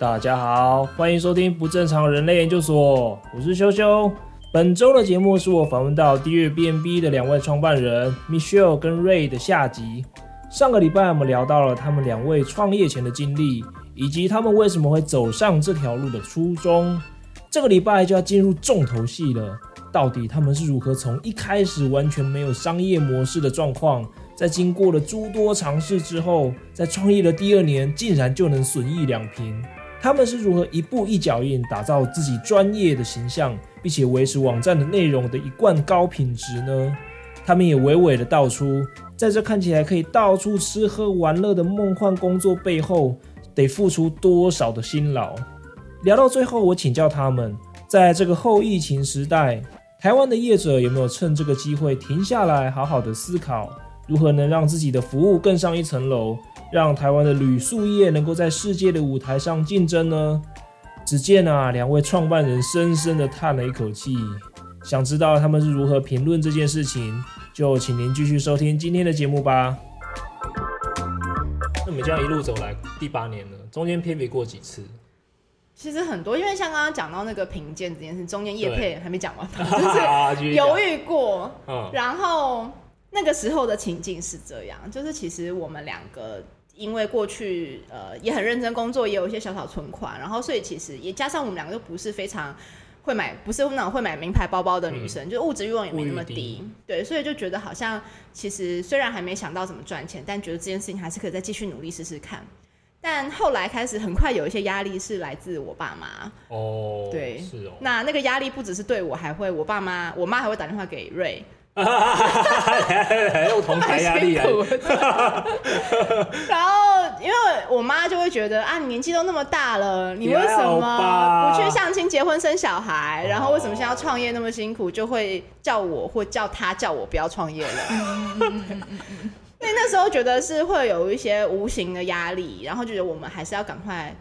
大家好，欢迎收听不正常人类研究所，我是修修。本周的节目是我访问到 Dear B&B 的两位创办人 Michelle 跟 Ray 的下集。上个礼拜我们聊到了他们两位创业前的经历，以及他们为什么会走上这条路的初衷。这个礼拜就要进入重头戏了，到底他们是如何从一开始完全没有商业模式的状况，在经过了诸多尝试之后，在创业的第二年竟然就能损益两平？他们是如何一步一脚印打造自己专业的形象，并且维持网站的内容的一贯高品质呢？他们也娓娓的道出，在这看起来可以到处吃喝玩乐的梦幻工作背后，得付出多少的辛劳。聊到最后，我请教他们，在这个后疫情时代，台湾的业者有没有趁这个机会停下来，好好的思考，如何能让自己的服务更上一层楼？让台湾的旅宿业能够在世界的舞台上竞争呢？只见啊，两位创办人深深的叹了一口气。想知道他们是如何评论这件事情，就请您继续收听今天的节目吧。那我们这样一路走来第八年了，中间偏离过几次？其实很多，因为像刚刚讲到那个评鉴这件事，中间叶配还没讲完，就是犹豫过，嗯，然后那个时候的情境是这样，就是其实我们两个。因为过去呃也很认真工作，也有一些小小存款，然后所以其实也加上我们两个都不是非常会买，不是那种会买名牌包包的女生，嗯、就是物质欲望也没那么低，低，对，所以就觉得好像其实虽然还没想到怎么赚钱，但觉得这件事情还是可以再继续努力试试看。但后来开始很快有一些压力是来自我爸妈哦，对，是哦，那那个压力不只是对我，还会我爸妈，我妈还会打电话给瑞。还用同台压力啊！然后，因为我妈就会觉得啊，你年纪都那么大了，你为什么不去相亲、结婚、生小孩？然后为什么现在要创业那么辛苦？就会叫我或叫他叫我不要创业了。所以那时候觉得是会有一些无形的压力，然后觉得我们还是要赶快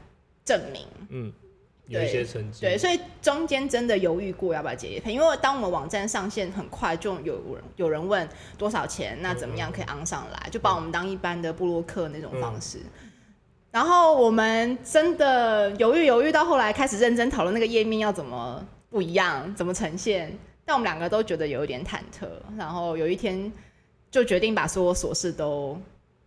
证明。嗯。有一些成绩，对，所以中间真的犹豫过要不要接业配，因为当我们网站上线很快，就有人有人问多少钱，那怎么样可以昂上来，就把我们当一般的布洛克那种方式。然后我们真的犹豫犹豫到后来开始认真讨论那个页面要怎么不一样，怎么呈现，但我们两个都觉得有一点忐忑。然后有一天就决定把所有琐事都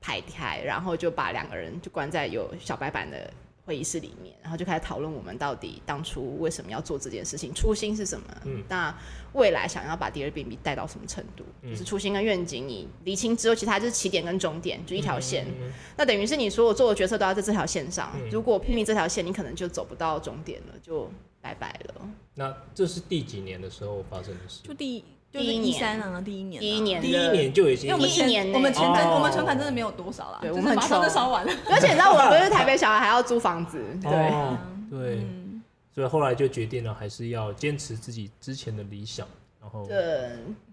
排开，然后就把两个人就关在有小白板的。会议室里面，然后就开始讨论我们到底当初为什么要做这件事情，初心是什么？嗯，那未来想要把 Dear B&B 带到什么程度？嗯，就是初心跟愿景，你厘清之后，其他就是起点跟终点，就一条线。嗯嗯嗯，那等于是你所有做的决策都要在这条线上。嗯，如果偏离这条线，你可能就走不到终点了，就拜拜了。那这是第几年的时候发生的事？就第。第一年啊，第一年，第一年，第一年就已经，因为我们一年，我们存款，我们存款真的没有多少了，对，我们马上就烧完了。而且你知道，我们不是台北小孩，还要租房子，对，对，所以后来就决定了，还是要坚持自己之前的理想。然后，对，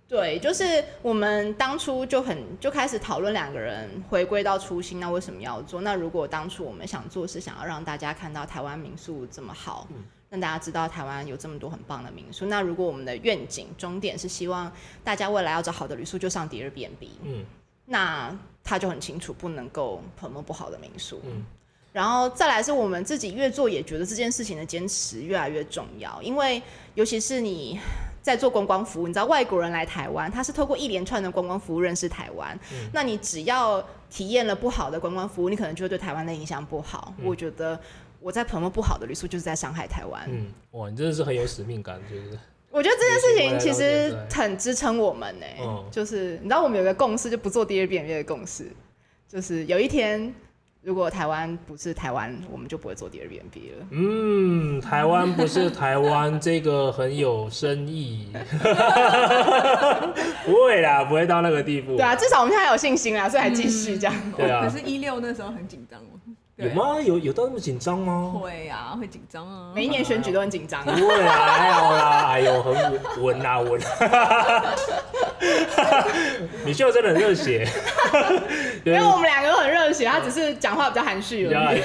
对，就是我们当初就很就开始讨论两个人回归到初心，那为什么要做？那如果当初我们想做，是想要让大家看到台湾民宿这么好。让大家知道台湾有这么多很棒的民宿。那如果我们的愿景终点是希望大家未来要找好的旅宿，就上 Dear B&B。嗯，那他就很清楚不能够 promote 不好的民宿。嗯，然后再来是我们自己越做也觉得这件事情的坚持越来越重要，因为尤其是你在做观光服务，你知道外国人来台湾，他是透过一连串的观光服务认识台湾。嗯，那你只要体验了不好的观光服务，你可能就会对台湾的影响不好。嗯，我觉得。我在朋友不好的旅宿，就是在伤害台湾。嗯，哇，你真的是很有使命感，就是。我觉得这件事情其实很支撑我们呢、欸。嗯。就是你知道，我们有个共识，就不做第二遍 B&B 的共识，就是有一天，如果台湾不是台湾，我们就不会做第二遍了。嗯，台湾不是台湾，这个很有深意。不会啦，不会到那个地步。对啊，至少我们现在还有信心啦，所以还继续这样。嗯、对啊。可是，一六那时候很紧张有吗？有有到那么紧张吗？会啊，会紧张啊。每一年选举都很紧张。不会啊，还好啦，哎呦，很稳啊稳。米秀真的很热血。因为我们两个都很热血，他只是讲话比较含蓄而已。比较含蓄。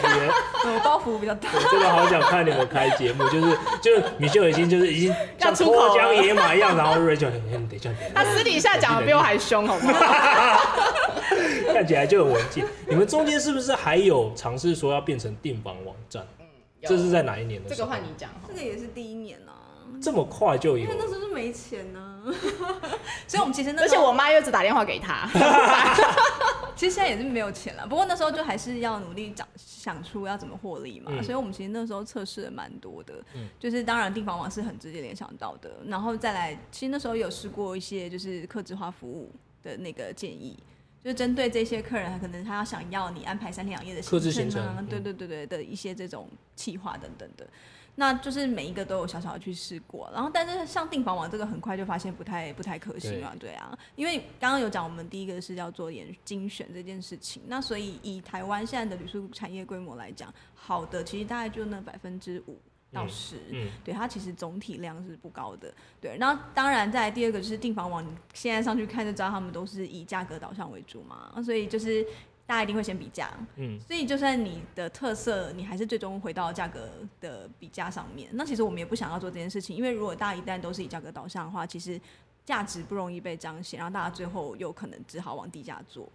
我包袱比较大。我真的好想看你们开节目，就是就是米秀已经就是已经像脱缰野马一样，然后瑞就，嗯，等一下，他私底下讲的比我还凶，好吗？看起来就很文静。你们中间是不是还有尝试说要变成订房网站？嗯，这是在哪一年的？这个换你讲。这个也是第一年啊。这么快就有？因为那时候是没钱呢、啊，所以我们其实那而且我妈又只打电话给他。其实现在也是没有钱了，不过那时候就还是要努力想想出要怎么获利嘛。嗯、所以我们其实那时候测试了蛮多的，嗯、就是当然订房网是很直接联想到的，然后再来，其实那时候有试过一些就是客制化服务的那个建议，就是针对这些客人，可能他要想要你安排三天两夜的行程啊，对对对对的一些这种企划等等的。那就是每一个都有小小的去试过，然后但是像订房网这个很快就发现不太不太可行嘛，对，对啊，因为刚刚有讲我们第一个是要做点精选这件事情，那所以以台湾现在的旅宿产业规模来讲，好的其实大概就那百分之五到十，嗯，嗯，对，它其实总体量是不高的，对，那当然再来第二个就是订房网，你现在上去看就知道他们都是以价格导向为主嘛，所以就是。大家一定会先比价，嗯，所以就算你的特色，你还是最终回到价格的比价上面。那其实我们也不想要做这件事情，因为如果大家一旦都是以价格导向的话，其实价值不容易被彰显，然后大家最后有可能只好往低价做。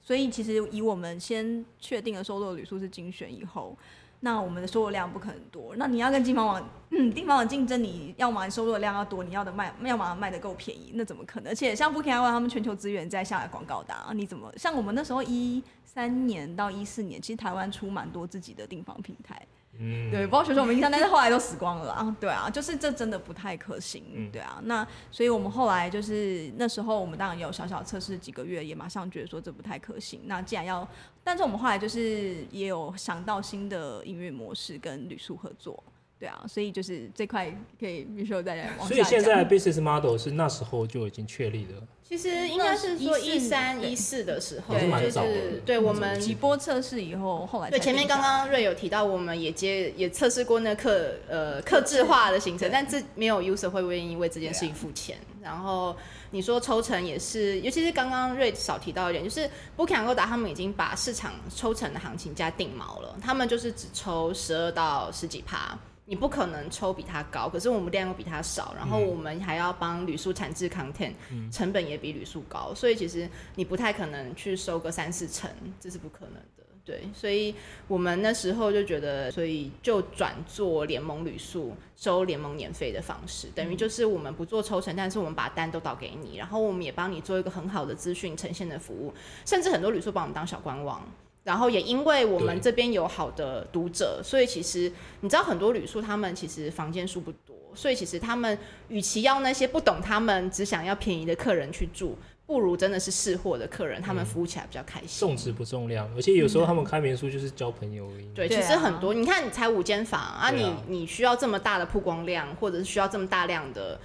所以其实以我们先确定了收录的旅宿是精选以后。那我们的收入量不可能多，那你要跟订房网，嗯，订房网竞争，你要么收入的量要多，你要的卖，要么卖的够便宜，那怎么可能？而且像 Booking.io 他们全球资源在下广告的，你怎么？像我们那时候一三年到一四年，其实台湾出蛮多自己的订房平台。嗯，对，不知道学生我们印象，但是后来都死光了啊。对啊，就是这真的不太可行。嗯，对啊，那所以我们后来就是那时候我们当然有小小测试几个月，也马上觉得说这不太可行。那既然要，但是我们后来就是也有想到新的音乐模式跟旅宿合作。对啊，所以就是这块可以 Michelle 再往下。所以现在 business model 是那时候就已经确立了。其实应该是说一三一四的时候，就是对我们几波测试以后，后来对前面刚刚瑞有提到，我们也接也测试过那客呃客制化的行程，但是没有 user 会愿意为这件事情付钱。然后你说抽成也是，尤其是刚刚瑞少提到一点，就是 Booking 和 Agoda 他们已经把市场抽成的行情加定锚了，他们就是只抽十二到十几趴。你不可能抽比他高，可是我们量又比他少，然后我们还要帮旅宿产制 content，成本也比旅宿高，所以其实你不太可能去收个三四成，这是不可能的。对，所以我们那时候就觉得，所以就转做联盟旅宿，收联盟年费的方式，等于就是我们不做抽成，但是我们把单都导给你，然后我们也帮你做一个很好的资讯呈现的服务，甚至很多旅宿帮我们当小官网。然后也因为我们这边有好的读者，所以其实你知道很多旅宿他们其实房间数不多，所以其实他们与其要那些不懂他们只想要便宜的客人去住，不如真的是试货的客人，他们服务起来比较开心。重质不重量，而且有时候他们开民宿就是交朋友而已。对，其实很多，你看你才五间房啊，你你需要这么大的曝光量，或者是需要这么大量的。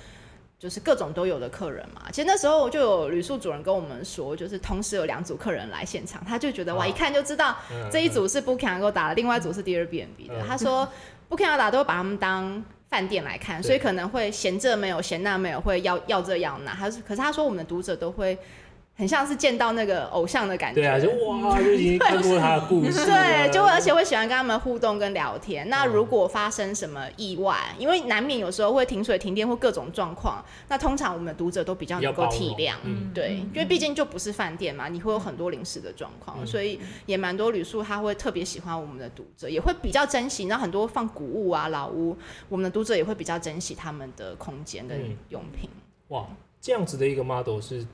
就是各种都有的客人嘛，其实那时候就有旅宿主人跟我们说，就是同时有两组客人来现场，他就觉得哇，一看就知道这一组是 Booking.com 的，另外一组是 Airbnb 的。他说 Booking.com 都会把他们当饭店来看，所以可能会嫌这没有，嫌那没有，会要要这要那。他是，可是他说我们的读者都会。很像是见到那个偶像的感觉，对啊，就哇，就已经看过他的故事，对，就而且会喜欢跟他们互动跟聊天。那如果发生什么意外，因为难免有时候会停水停电或各种状况，那通常我们的读者都比较能够体谅，嗯，对，因为毕竟就不是饭店嘛，你会有很多临时的状况，所以也蛮多旅宿他会特别喜欢我们的读者，也会比较珍惜。然后很多放古物啊、老屋，我们的读者也会比较珍惜他们的空间跟用品。哇，这样子的一个 model 是。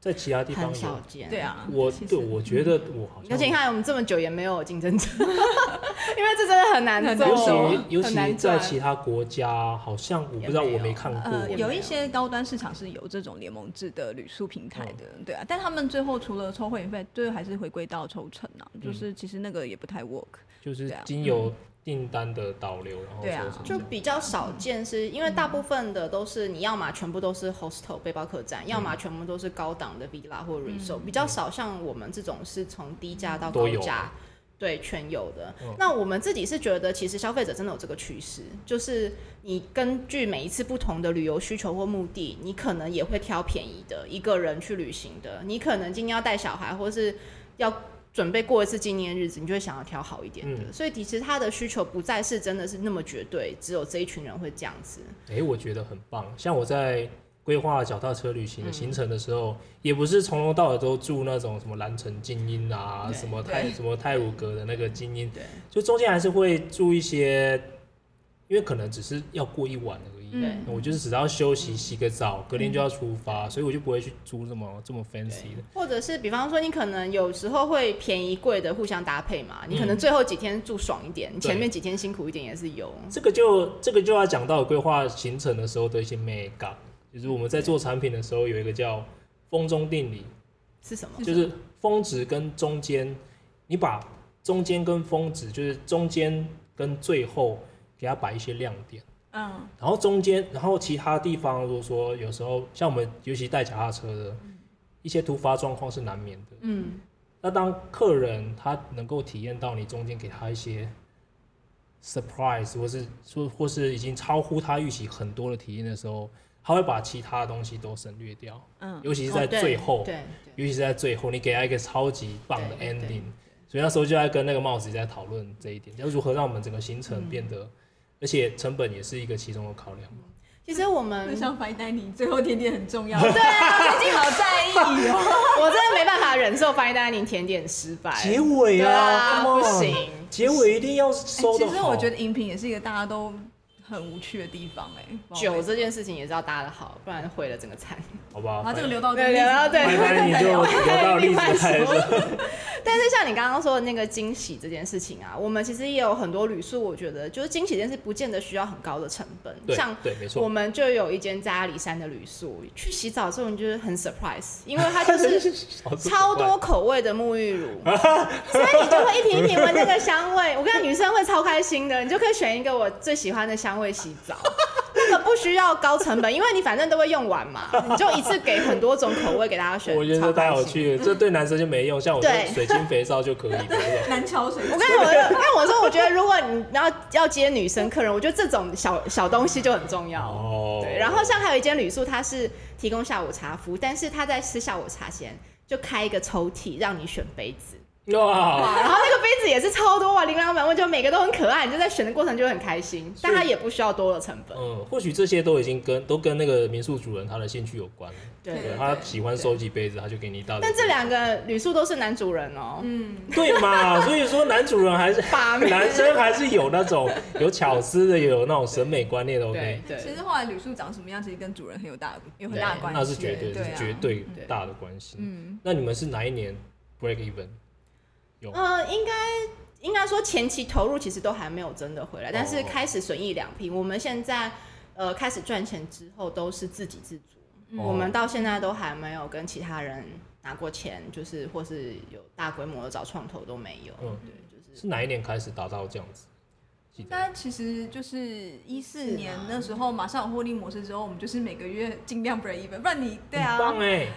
在其他地方很少见，对啊，我对我觉得我好像，而且你看我们这么久也没有竞争者，因为这真的很难做，尤其尤其在其他国家，好像我不知道我没看过，呃，有一些高端市场是有这种联盟制的旅宿平台的，对啊，但他们最后除了抽会员费，最后还是回归到抽成啊，就是其实那个也不太 work，就是经由。订单的导流，然后对啊，就比较少见，是因为大部分的都是你要么全部都是 hostel 背包客栈，要么全部都是高档的 villa 或 resort，比较少像我们这种是从低价到高价，对，全有的。那我们自己是觉得，其实消费者真的有这个趋势，就是你根据每一次不同的旅游需求或目的，你可能也会挑便宜的，一个人去旅行的，你可能今天要带小孩，或是要。准备过一次纪念日子，你就会想要挑好一点的。嗯、所以其实他的需求不再是真的是那么绝对，只有这一群人会这样子。哎、欸，我觉得很棒。像我在规划脚踏车旅行的行程的时候，嗯、也不是从头到尾都住那种什么蓝城精英啊，什么泰什么泰鲁阁的那个精英，对，就中间还是会住一些，因为可能只是要过一晚而已。对，我就是只要休息、洗个澡，隔天就要出发，嗯、所以我就不会去租这么这么 fancy 的。或者是比方说，你可能有时候会便宜贵的互相搭配嘛，你可能最后几天住爽一点，嗯、你前面几天辛苦一点也是有。这个就这个就要讲到规划行程的时候的一些美感。就是我们在做产品的时候，有一个叫“风中定理”，是什么？就是峰值跟中间，你把中间跟峰值，就是中间跟最后，给它摆一些亮点。嗯。然后中间，然后其他地方，如果说有时候像我们尤其带脚踏车的，一些突发状况是难免的。嗯。那当客人他能够体验到你中间给他一些 surprise，或是说或是已经超乎他预期很多的体验的时候。他会把其他的东西都省略掉，嗯，尤其是在最后，对，尤其是在最后，你给他一个超级棒的 ending，所以那时候就在跟那个帽子在讨论这一点，要如何让我们整个行程变得，而且成本也是一个其中的考量嘛。其实我们像 fine dining，最后甜点很重要，对啊，最近好在意哦，我真的没办法忍受 fine dining 甜点失败，结尾啊，不行，结尾一定要收的。其实我觉得饮品也是一个大家都。很无趣的地方哎、欸，酒这件事情也是要搭的好，不然毁了整个餐。好吧，把这个留到对，留到对，对，你就留到 历史。但是像你刚刚说的那个惊喜这件事情啊，我们其实也有很多旅宿，我觉得就是惊喜这件事不见得需要很高的成本。对像对，没错。我们就有一间在阿里山的旅宿，去洗澡之后你就是很 surprise，因为它就是 超多口味的沐浴乳，所以你就会一瓶一瓶闻那个香味。我跟你讲，女生会超开心的，你就可以选一个我最喜欢的香味洗澡。这个不需要高成本，因为你反正都会用完嘛，你就一次给很多种口味给大家选。我觉得这太有趣了，这对男生就没用，像我这水晶肥皂就可以。难敲水。我跟你说，我跟我说，我觉得如果你要要接女生客人，我觉得这种小小东西就很重要。哦。对，然后像还有一间旅宿，它是提供下午茶服务，但是他在吃下午茶前就开一个抽屉让你选杯子。哇，然后那个杯子也是超多哇，琳琅满目，就每个都很可爱，你就在选的过程就很开心。但它也不需要多的成本。嗯，或许这些都已经跟都跟那个民宿主人他的兴趣有关。对，对，他喜欢收集杯子，他就给你一大。但这两个旅宿都是男主人哦。嗯，对嘛？所以说男主人还是 男生还是有那种有巧思的，有那种审美观念的。OK。对。其实后来旅宿长什么样，其实跟主人很有大有很大的关系。那是绝对是绝对大的关系。嗯。那你们是哪一年 break even？嗯、呃，应该应该说前期投入其实都还没有真的回来，但是开始损益两平。我们现在呃开始赚钱之后都是自给自足，嗯、我们到现在都还没有跟其他人拿过钱，就是或是有大规模的找创投都没有。嗯，对，就是是哪一年开始达到这样子？但其实就是一四年那时候马上有获利模式之后，我们就是每个月尽量 break even，不然你对啊，棒欸、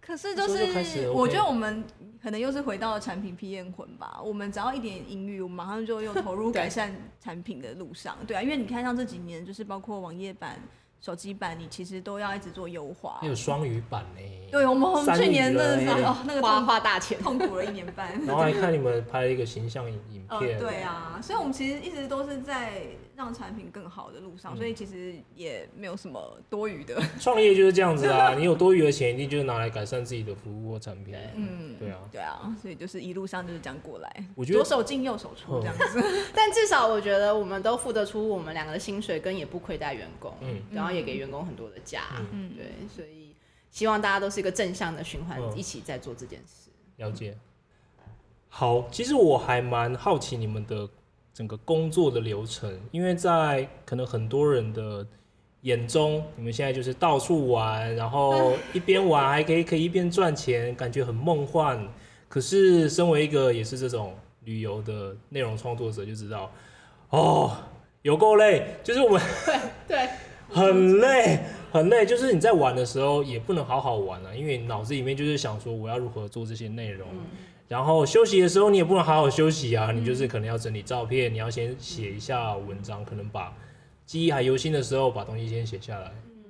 可是就是我觉得我们。可能又是回到了产品 PM 魂吧。我们只要一点盈余，我们马上就又投入改善产品的路上。对，对啊，因为你看像这几年，就是包括网页版。手机版你其实都要一直做优化，还有双语版呢。对，我们我们去年的时候那个花花大钱，痛苦了一年半。然后还看你们拍了一个形象 影片。对啊，所以我们其实一直都是在让产品更好的路上，所以其实也没有什么多余的。创业就是这样子啊，你有多余的钱，一定就是拿来改善自己的服务或产品。嗯，对啊，对啊，所以就是一路上就是这样过来，我觉得左手进右手出这样子。但至少我觉得我们都付得出我们两个的薪水，跟也不亏待员工。嗯，然后也给员工很多的假，嗯，对，所以希望大家都是一个正向的循环，一起在做这件事。了解。好，其实我还蛮好奇你们的整个工作的流程，因为在可能很多人的眼中，你们现在就是到处玩，然后一边玩还可以可以一边赚钱，感觉很梦幻。可是身为一个也是这种旅游的内容创作者，就知道哦，有够累，就是我们对对。很累，很累，就是你在玩的时候也不能好好玩啊，因为脑子里面就是想说我要如何做这些内容，嗯、然后休息的时候你也不能好好休息啊，嗯、你就是可能要整理照片，你要先写一下文章，嗯、可能把记忆还犹新的时候把东西先写下来，嗯、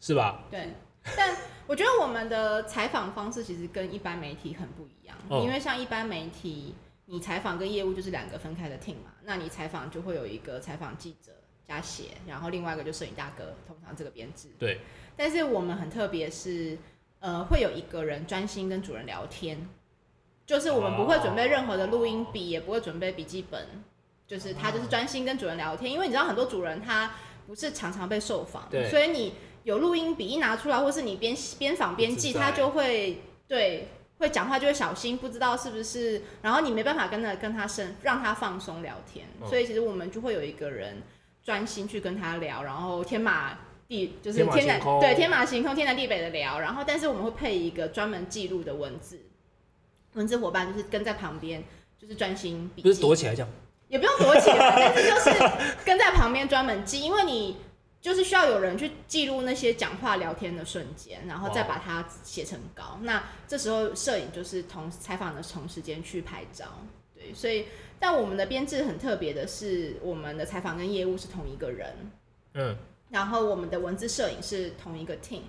是吧？对，但我觉得我们的采访方式其实跟一般媒体很不一样，哦、因为像一般媒体，你采访跟业务就是两个分开的 team 嘛，那你采访就会有一个采访记者。加写，然后另外一个就摄影大哥，通常这个编制。对。但是我们很特别是，呃，会有一个人专心跟主人聊天，就是我们不会准备任何的录音笔，也不会准备笔记本，就是他就是专心跟主人聊天。因为你知道很多主人他不是常常被受访，所以你有录音笔一拿出来，或是你边边访边记，他就会对。会讲话就会小心，不知道是不是，然后你没办法跟他跟他生让他放松聊天，哦，所以其实我们就会有一个人专心去跟他聊，然后天马地就是天南对天马行空天南地北的聊，然后但是我们会配一个专门记录的文字，文字伙伴就是跟在旁边，就是专心笔记，不是躲起来这样，也不用躲起来，但是就是跟在旁边专门记，因为你。就是需要有人去记录那些讲话聊天的瞬间，然后再把它写成稿。那这时候摄影就是同采访的同时间去拍照，对。所以，但我们的编制很特别的是，我们的采访跟业务是同一个人，嗯。然后我们的文字摄影是同一个 team，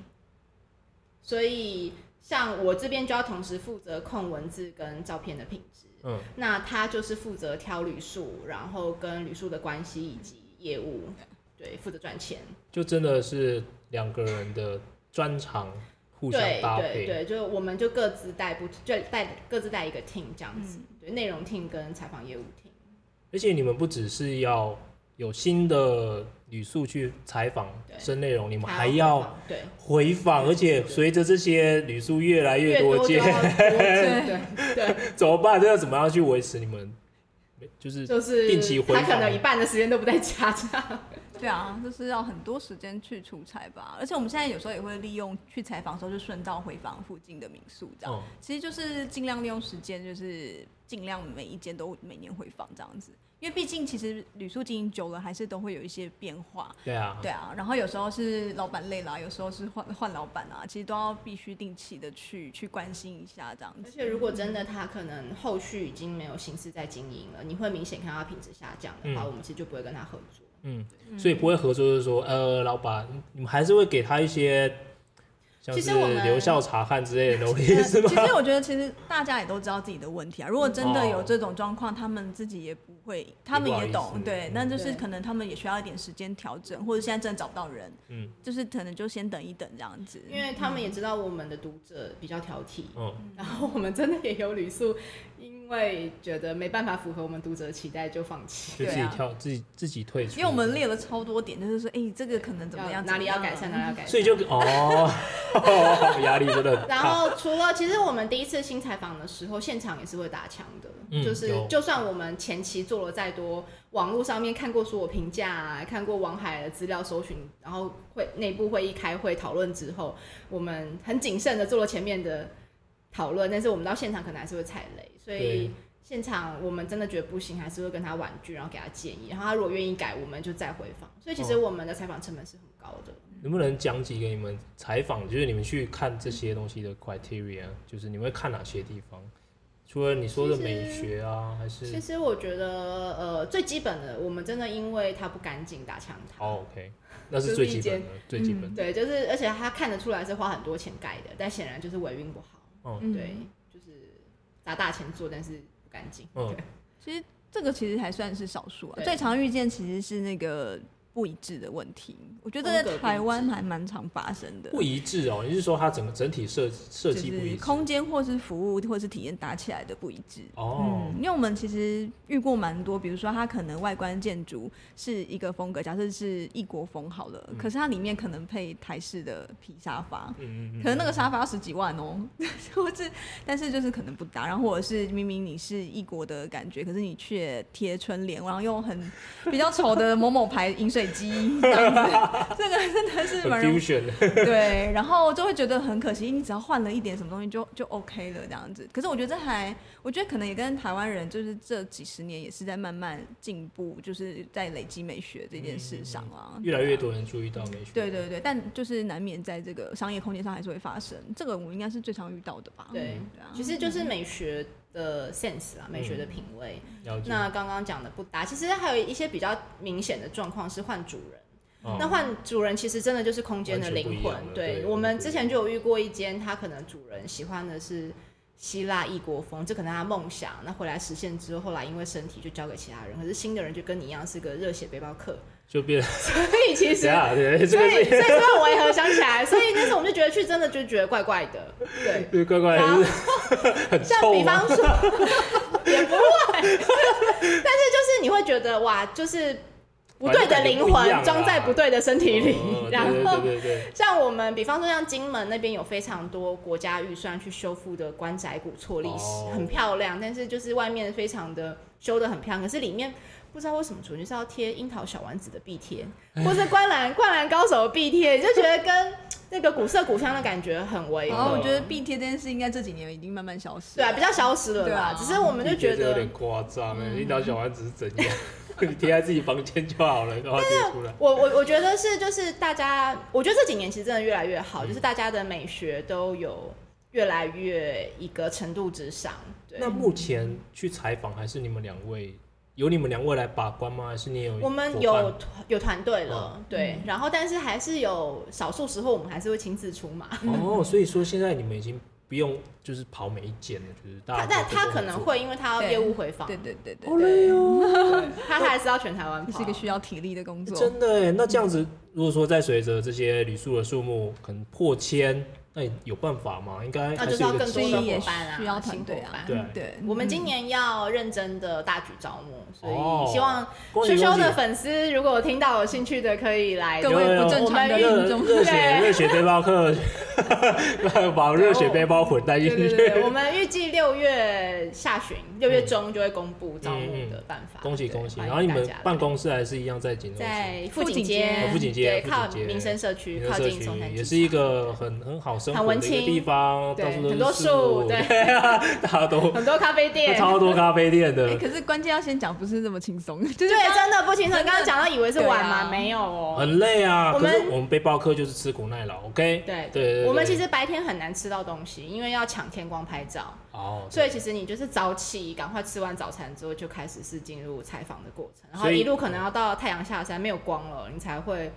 所以像我这边就要同时负责控文字跟照片的品质，嗯。那他就是负责挑旅宿，然后跟旅宿的关系以及业务。对，负责赚钱，就真的是两个人的专长互相搭配。对对对，就我们就各自带不就带各自带一个 team 这样子，嗯、对，内容 team 跟采访业务 team。而且你们不只是要有新的旅宿去采访生内容，你们还要回访，而且随着这些旅宿越来越多间，对对 对，怎么办？这要怎么样去维持你们？就是就是定期回访，他可能一半的时间都不在家这样。对啊，就是要很多时间去出差吧，而且我们现在有时候也会利用去采访的时候就顺道回访附近的民宿，这样、嗯，其实就是尽量利用时间，就是尽量每一间都每年回访这样子。因为毕竟，其实旅宿经营久了，还是都会有一些变化。对啊，对啊。然后有时候是老板累了，有时候是换换老板啊，其实都要必须定期的去去关心一下这样子。而且如果真的他可能后续已经没有心思在经营了，你会明显看到品质下降的话，嗯，我们其实就不会跟他合作。嗯，所以不会合作，就是说，呃，老板，你们还是会给他一些。其实我们留校察看之类的东西是吗？其实我觉得，其实大家也都知道自己的问题啊。如果真的有这种状况，他们自己也不会，他们也懂，对。那就是可能他们也需要一点时间调整，或者现在真的找不到人，嗯，就是可能就先等一等这样子。因为他们也知道我们的读者比较挑剔，嗯，然后我们真的也有旅宿，因为觉得没办法符合我们读者的期待就放弃，就自己跳，自己自己退出。因为我们列了超多点，就是说，哎、欸，这个可能怎么样，哪里要改善，哪里要改善，所以就哦。压力真的。然后除了，其实我们第一次新采访的时候，现场也是会打枪的。嗯，就是就算我们前期做了再多，网络上面看过所有评价啊，看过王海的资料搜寻，然后会内部会议开会讨论之后，我们很谨慎的做了前面的讨论，但是我们到现场可能还是会踩雷，所以现场我们真的觉得不行，还是会跟他婉拒，然后给他建议，然后他如果愿意改，我们就再回访。所以其实我们的采访成本是很高的。能不能讲几个你们采访，就是你们去看这些东西的 criteria，就是你们会看哪些地方？除了你说的美学啊，还是？其实我觉得，呃，最基本的，我们真的因为它不干净打枪它。哦，OK，那是最基本的，最基本的。嗯。对，就是而且他看得出来是花很多钱盖的，但显然就是维运不好。哦，对，就是砸大钱做，但是不干净。嗯，其实这个其实还算是少数啊，最常遇见其实是那个。不一致的问题，我觉得在台湾还蛮常发生的。不一致哦，你是说它整个整体设设计不一致，空间或是服务或是体验搭起来的不一致哦、嗯。因为我们其实遇过蛮多，比如说它可能外观建筑是一个风格，假设是异国风好了、嗯，可是它里面可能配台式的皮沙发，嗯嗯，可能那个沙发要十几万哦，或是但是就是可能不搭，然后或者是明明你是异国的感觉，可是你却贴春联，然后用很比较丑的某某牌饮水。水机这样子，这个真的是蛮容易 对，然后就会觉得很可惜。你只要换了一点什么东西就，就就 OK 了这样子。可是我觉得这还，我觉得可能也跟台湾人就是这几十年也是在慢慢进步，就是在累积美学这件事上啊，越来越多人注意到美学。对对对，但就是难免在这个商业空间上还是会发生。这个我应该是最常遇到的吧？对，对啊，其实就是美学的 sense 啊，美学的品味。嗯、那刚刚讲的不搭，其实还有一些比较明显的状况是换主人。哦、那换主人其实真的就是空间的灵魂。对，对，我们之前就有遇过一间，他可能主人喜欢的是希腊异国风，这可能他梦想。那回来实现之后，后来因为身体就交给其他人。可是新的人就跟你一样是个热血背包客，就变。所以其实，所以所以这个违和想起来，所以那时候我们就觉得 去真的就觉得怪怪的，对，对，怪怪的，很。像比方说，也不会，但是就是你会觉得哇，就是。不对的灵魂装在不对的身体里，哦、然后像我们，比方说像金门那边有非常多国家预算去修复的关宅古厝历史，哦、很漂亮，但是就是外面非常的修的很漂亮，可是里面不知道为什么主角是要贴樱桃小丸子的壁贴，或是灌篮灌篮高手的壁贴，你就觉得跟那个古色古香的感觉很违和。然后我觉得壁贴这件事应该这几年已经慢慢消失，对啊，比较消失了啦。啊、只是我们就觉得有点夸张哎，一条小丸子是怎样？你贴在自己房间就好了，然后贴出来。我我我觉得是，就是大家，我觉得这几年其实真的越来越好，嗯、就是大家的美学都有越来越一个程度之上。对。那目前去采访还是你们两位，由你们两位来把关吗？还是你有？我们有有团队了，嗯、对。然后，但是还是有少数时候，我们还是会亲自出马。哦，所以说现在你们已经。不用，就是跑每一间的，就是大。但他可能会，因为他要业务回访。对对对对。好累哦。他还是要全台湾跑，是一个需要体力的工作。真的哎，那这样子，如果说在随着这些旅宿的数目可能破千。那有办法吗？应该那就是要更多的伙伴啊，需要团队啊。对对，我们今年要认真的大举招募，所以希望修修的粉丝如果听到有兴趣的，可以来。各位不正常的热热血热血背包客 把热血背包混在一起。我们预计六月下旬、六月中就会公布招募的办法。恭喜恭喜！然后你们办公室还是一样在景在富锦街，富锦街靠民生社区，靠近松山，也是一个很很好。很文青的地方，对，很多树，对，大家都 很多咖啡店，超多咖啡店的。可是关键要先讲，不是这么轻松，对，真的不轻松。刚刚讲到以为是玩嘛，没有哦，很累啊。我们我们背包客就是吃苦耐劳，OK？对对，我们其实白天很难吃到东西，因为要抢天光拍照。哦，所以其实你就是早起，赶快吃完早餐之后就开始是进入采访的过程，然后一路可能要到太阳下山没有光了，你才会。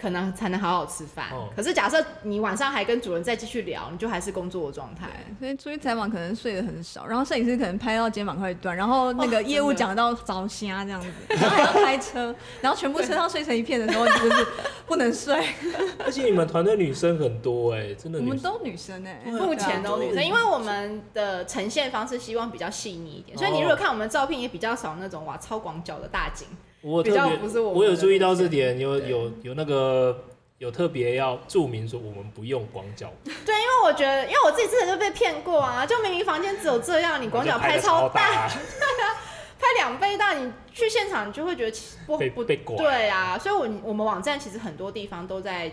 可能才能好好吃饭。哦、可是假设你晚上还跟主人再继续聊，你就还是工作的状态。所以出去采访可能睡得很少，然后摄影师可能拍到肩膀快断，然后那个业务讲到着瞎这样子，哦、然后还要开车，然后全部车上睡成一片的时候，就是不能睡。而且你们团队女生很多哎、欸，真的。我们都女生哎、欸，目前都女生，因为我们的呈现方式希望比较细腻一点，所以你如果看我们的照片，也比较少那种哇超广角的大景。我特别，我有注意到这点，有有有那个有特别要注明说我们不用广角。对，因为我觉得，因为我自己之前就被骗过啊，就明明房间只有这样，你广角拍超大，拍两倍大，你去现场你就会觉得不不被拐。对啊，所以我我们网站其实很多地方都在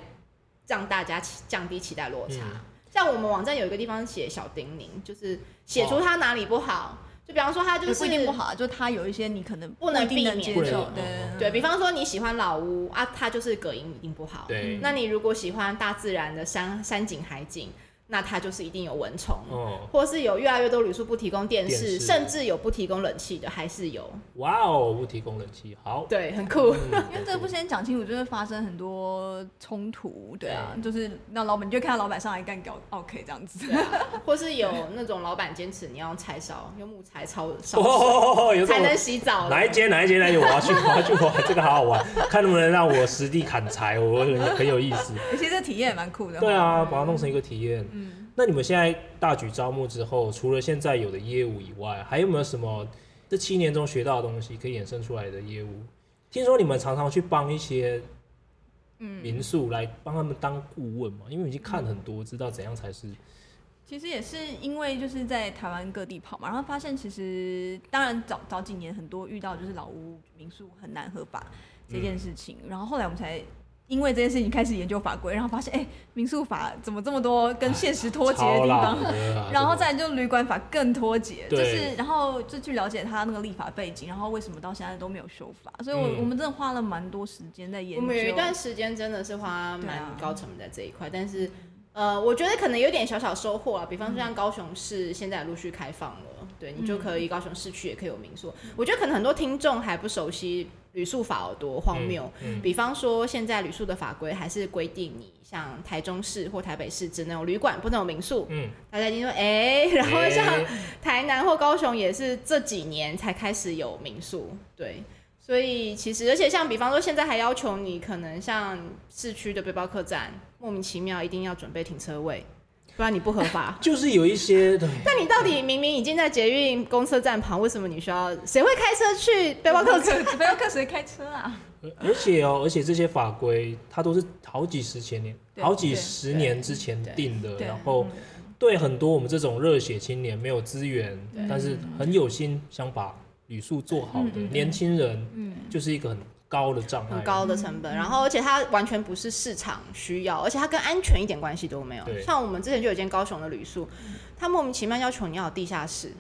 让大家降低期待落差。像我们网站有一个地方写小叮咛，就是写出它哪里不好。就比方说，他就是不一定不好，就他有一些你可能不能避免接受。对对，比方说你喜欢老屋啊，它就是隔音一定不好。对，那你如果喜欢大自然的山山景海景。那它就是一定有蚊虫，哦，或是有越来越多旅宿不提供电视，甚至有不提供冷气的，还是有。哇哦，不提供冷气，好，对，很酷。因为这个不先讲清楚，就会发生很多冲突，对啊，就是那老板，你就看到老板上来干搞，OK 这样子，或是有那种老板坚持你要柴烧，用木材烧烧才能洗澡。哪一间哪一间哪一间，我要去我要去玩，这个好好玩，看能不能让我实地砍柴，我很很有意思。其实这体验也蛮酷的。对啊，把它弄成一个体验。嗯，那你们现在大举招募之后，除了现在有的业务以外，还有没有什么这七年中学到的东西可以衍生出来的业务？听说你们常常去帮一些民宿来帮他们当顾问嘛？因为已经看很多，知道怎样才是。其实也是因为就是在台湾各地跑嘛，然后发现其实当然早早几年很多遇到就是老屋民宿很难合法这件事情，嗯、然后后来我们才。因为这件事情开始研究法规，然后发现，哎，民宿法怎么这么多跟现实脱节的地方？啊、然后再来就旅馆法更脱节，就是然后就去了解他那个立法背景，然后为什么到现在都没有修法？所以我，我、嗯、我们真的花了蛮多时间在研究。我们有一段时间真的是花蛮高成本在这一块，啊、但是，呃，我觉得可能有点小小收获啊。比方说，像高雄市现在陆续开放了，嗯、对你就可以高雄市区也可以有民宿。嗯、我觉得可能很多听众还不熟悉。旅宿法有多荒谬？比方说，现在旅宿的法规还是规定你像台中市或台北市只能有旅馆，不能有民宿。嗯，大家听说，哎、欸，然后像台南或高雄也是这几年才开始有民宿。对，所以其实，而且像比方说，现在还要求你可能像市区的背包客栈，莫名其妙一定要准备停车位，不然你不合法。就是有一些，但你到底明明已经在捷运公车站旁，为什么你需要？谁会开车去背包客栈？背包客谁开车啊？而且哦，而且这些法规它都是好几十前年、好几十年之前定的，然后对很多我们这种热血青年没有资源，但是很有心想把旅宿做好的年轻人，嗯，就是一个很高的障碍，很高的成本。然后，而且它完全不是市场需要，而且它跟安全一点关系都没有。像我们之前就有一间高雄的旅宿，他莫名其妙要求你要有地下室。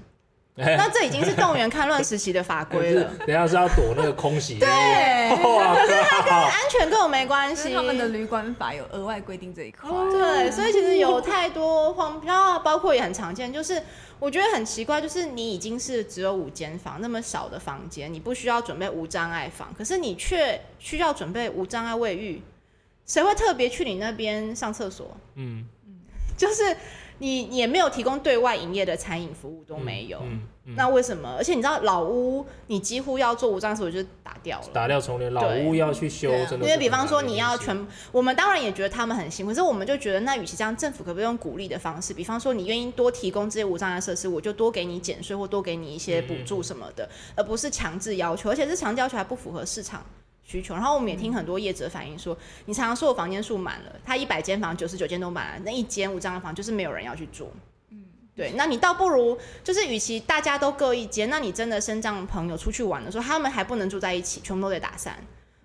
那这已经是动员戡乱时期的法规了。等下是要躲那个空袭。对，可是它跟安全跟我没关系。他们的旅馆法有额外规定这一块。对，所以其实有太多荒飘，包括也很常见，就是我觉得很奇怪，就是你已经是只有五间房那么少的房间，你不需要准备无障碍房，可是你却需要准备无障碍卫浴，谁会特别去你那边上厕所？嗯嗯，就是。你也没有提供对外营业的餐饮服务都没有，嗯嗯嗯、那为什么？而且你知道老屋，你几乎要做无障碍，我就打掉了，打掉重练。老屋要去修，真的。因为比方说你要全，我们当然也觉得他们很辛苦，可是我们就觉得，那与其这样，政府可不可以用鼓励的方式？比方说你愿意多提供这些无障碍设施，我就多给你减税或多给你一些补助什么的，嗯、而不是强制要求，而且这强制要求还不符合市场。需求，然后我们也听很多业者反映说，你常常说我房间数满了，他一百间房九十九间都满了，那一间无障碍房就是没有人要去住。嗯，对，那你倒不如就是，与其大家都各一间，那你真的身障朋友出去玩的时候，他们还不能住在一起，全部都得打散。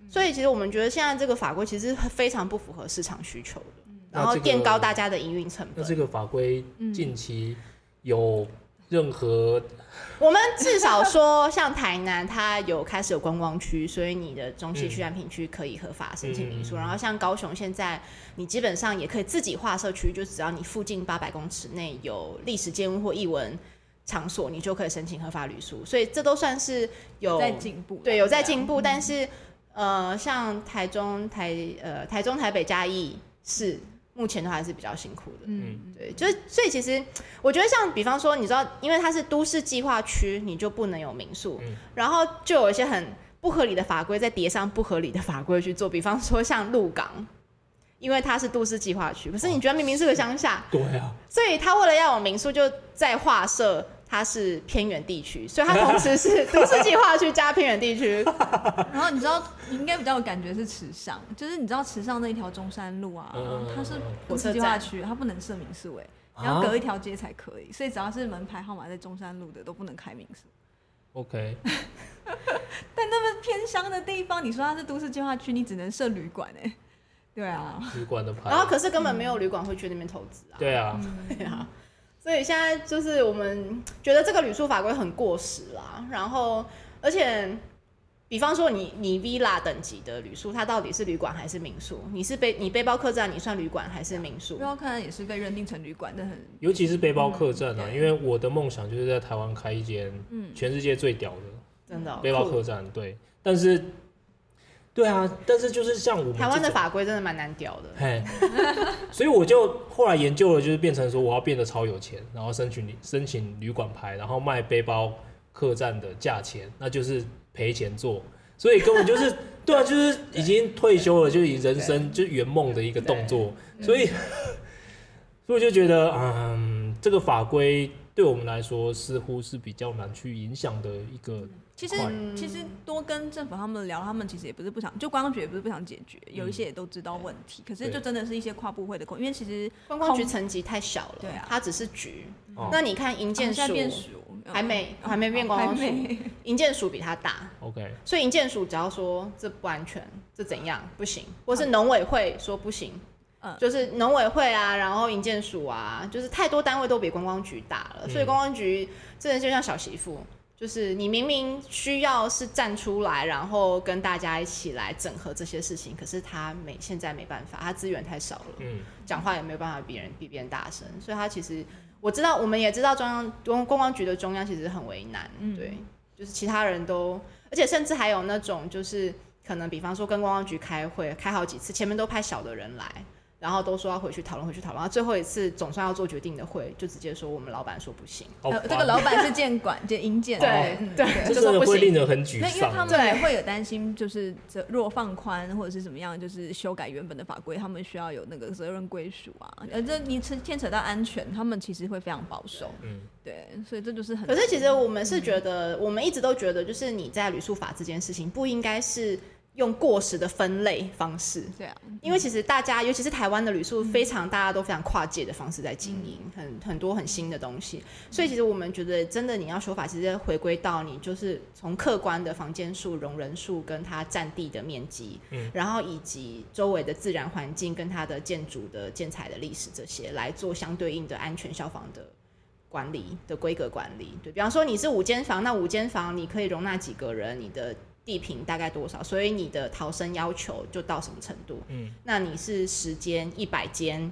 所以其实我们觉得现在这个法规其实非常不符合市场需求的，然后垫高大家的营运成本。那这个法规近期有任何？我们至少说，像台南，它有开始有观光区，所以你的中西区、安平区可以合法申请民宿。然后像高雄，现在你基本上也可以自己划社区，就只要你附近八百公尺内有历史建物或艺文场所，你就可以申请合法旅宿。所以这都算是有在进步，对，有在进步。但是呃，像台中、台呃台中、台北、嘉义是。目前都还是比较辛苦的，嗯，对，就是所以其实我觉得像比方说，你知道，因为它是都市计划区，你就不能有民宿，嗯、然后就有一些很不合理的法规，再叠上不合理的法规去做。比方说像鹿港，因为它是都市计划区，可是你觉得明明是个乡下，对啊，所以他为了要有民宿，就在划设。它是偏远地区，所以它同时是 都市计划区加偏远地区。然后你知道，你应该比较有感觉是池上，就是你知道池上那一条中山路啊，嗯、它是都市计划区，它不能设民宿哎，你要隔一条街才可以，所以只要是门牌号码在中山路的都不能开民宿。OK。但那么偏乡的地方，你说它是都市计划区，你只能设旅馆哎。对啊。旅馆的牌。然后可是根本没有旅馆会去那边投资啊。对啊。对啊。所以现在就是我们觉得这个旅宿法规很过时啦，然后而且，比方说你你 Villa 等级的旅宿，它到底是旅馆还是民宿？你是背你背包客栈，你算旅馆还是民宿？背包客栈也是被认定成旅馆的，很尤其是背包客栈啊，嗯、因为我的梦想就是在台湾开一间，嗯全世界最屌的，真的背包客栈，对，但是。对啊，但是就是像我们台湾的法规真的蛮难屌的，嘿，所以我就后来研究了，就是变成说我要变得超有钱，然后申请申请旅馆牌，然后卖背包客栈的价钱，那就是赔钱做，所以根本就是对啊，就是已经退休了，就以人生就圆梦的一个动作，所以 所以我就觉得，嗯，这个法规对我们来说似乎是比较难去影响的一个。其实其实多跟政府他们聊，他们其实也不是不想，就观光局也不是不想解决，有一些也都知道问题。可是就真的是一些跨部会的工，因为其实观光局层级太小了，对啊，它只是局。那你看营建署还没还没变观光署，营建署比它大。OK，所以营建署只要说这不安全，这怎样不行，或是农委会说不行，嗯，就是农委会啊，然后营建署啊，就是太多单位都比观光局大了，所以观光局真的就像小媳妇。就是你明明需要是站出来，然后跟大家一起来整合这些事情，可是他没现在没办法，他资源太少了，嗯，讲话也没有办法比人比别人大声，所以他其实我知道，我们也知道中央公公光局的中央其实很为难，嗯、对，就是其他人都，而且甚至还有那种就是可能比方说跟公光局开会开好几次，前面都派小的人来，然后都说要回去讨论，回去讨论。然后最后一次总算要做决定的会，就直接说我们老板说不行。呃，这个老板是监管，就营建。对对，这真的会令人很沮丧。因为他们也会有担心，就是这若放宽或者是怎么样，就是修改原本的法规，他们需要有那个责任归属啊。呃这你牵牵扯到安全，他们其实会非常保守。嗯，对，所以这就是很。可是其实我们是觉得，我们一直都觉得，就是你在旅宿法这件事情不应该是。用过时的分类方式，对啊，因为其实大家，尤其是台湾的旅宿，非常大家都非常跨界的方式在经营，很很多很新的东西，所以其实我们觉得，真的你要说法，其实回归到你就是从客观的房间数、容人数跟它占地的面积，嗯，然后以及周围的自然环境跟它的建筑的建材的历史这些来做相对应的安全消防的管理的规格管理。对，比方说你是五间房，那五间房你可以容纳几个人？你的地坪大概多少？所以你的逃生要求就到什么程度？嗯，那你是十间、一百间，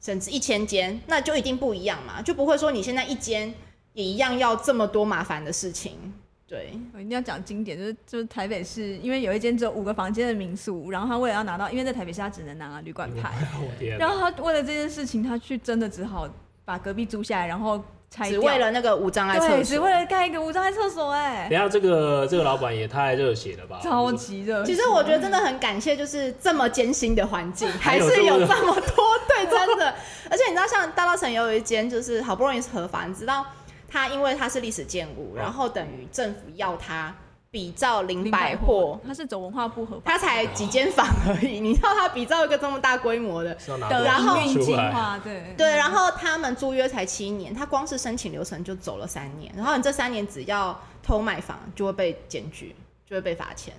甚至一千间，那就一定不一样嘛，就不会说你现在一间也一样要这么多麻烦的事情。对，我一定要讲经典，就是就是台北市，因为有一间只有五个房间的民宿，然后他为了要拿到，因为在台北市他只能拿旅馆牌，嗯、然后他为了这件事情，他去真的只好把隔壁租下来，然后。只为了那个无障碍厕所，只为了盖一个无障碍厕所，哎，等下这个这个老板也太热血了吧，超级热。其实我觉得真的很感谢，就是这么艰辛的环境，还是有这么多，对，真的。而且你知道，像大稻城也有一间，就是好不容易是合法，你知道，它因为它是历史建物，然后等于政府要它。比照林百货，他是走文化部合法，它才几间房而已。你知道他比照一个这么大规模的，然后计划对对，然后他们租约才七年，他光是申请流程就走了三年。然后你这三年只要偷卖房，就会被检举，就会被罚钱，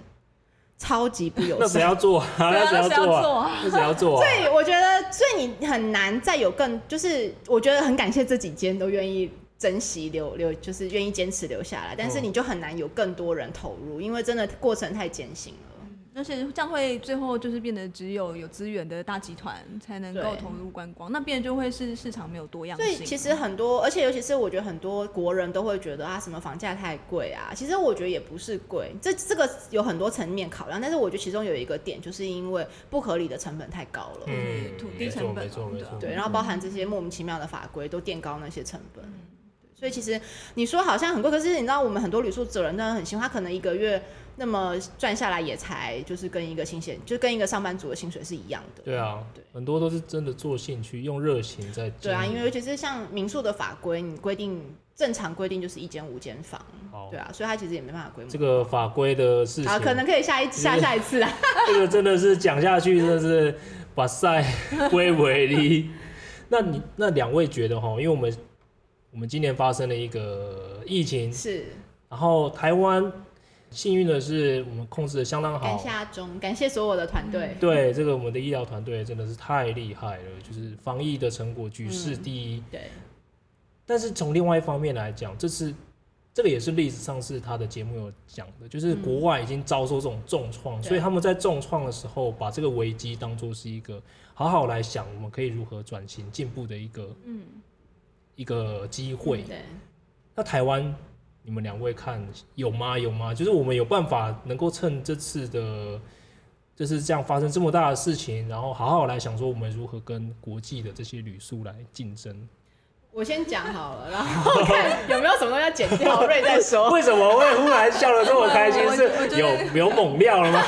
超级不友善。那谁要做？那谁要做？那谁要做？所以我觉得，所以你很难再有更，就是我觉得很感谢这几间都愿意。珍惜留留，就是愿意坚持留下来，但是你就很难有更多人投入，因为真的过程太艰辛了。而且这样会最后就是变得只有有资源的大集团才能够投入观光，那变就会是市场没有多样性。所以其实很多，而且尤其是我觉得很多国人都会觉得啊，什么房价太贵啊。其实我觉得也不是贵，这这个有很多层面考量，但是我觉得其中有一个点，就是因为不合理的成本太高了，嗯，土地成本，对，然后包含这些莫名其妙的法规都垫高那些成本。所以其实你说好像很贵，可是你知道我们很多旅宿责任真的很辛苦，他可能一个月那么赚下来也才就是跟一个新鲜，就跟一个上班族的薪水是一样的。对啊，对，很多都是真的做兴趣，用热情在。对啊，因为尤其是像民宿的法规，你规定正常规定就是一间五间房，对啊，所以他其实也没办法规模。这个法规的事情，好，可能可以下一 下下一次啊。这个真的是讲下去，真的是把赛 归为零。那你那两位觉得哈？因为我们。我们今年发生了一个疫情，是，然后台湾幸运的是，我们控制的相当好。感谢阿中，感谢所有的团队。对，这个我们的医疗团队真的是太厉害了，就是防疫的成果举世第一。嗯、对。但是从另外一方面来讲，这次这个也是历史上是他的节目有讲的，就是国外已经遭受这种重创，嗯、所以他们在重创的时候，把这个危机当做是一个好好来想，我们可以如何转型进步的一个。嗯。一个机会，对。那台湾，你们两位看有吗？有吗？就是我们有办法能够趁这次的，就是这样发生这么大的事情，然后好好来想说，我们如何跟国际的这些旅宿来竞争。我先讲好了，然后看有没有什么东西要剪掉，瑞再说。为什么会忽然笑得这么开心？是有 有猛料了吗？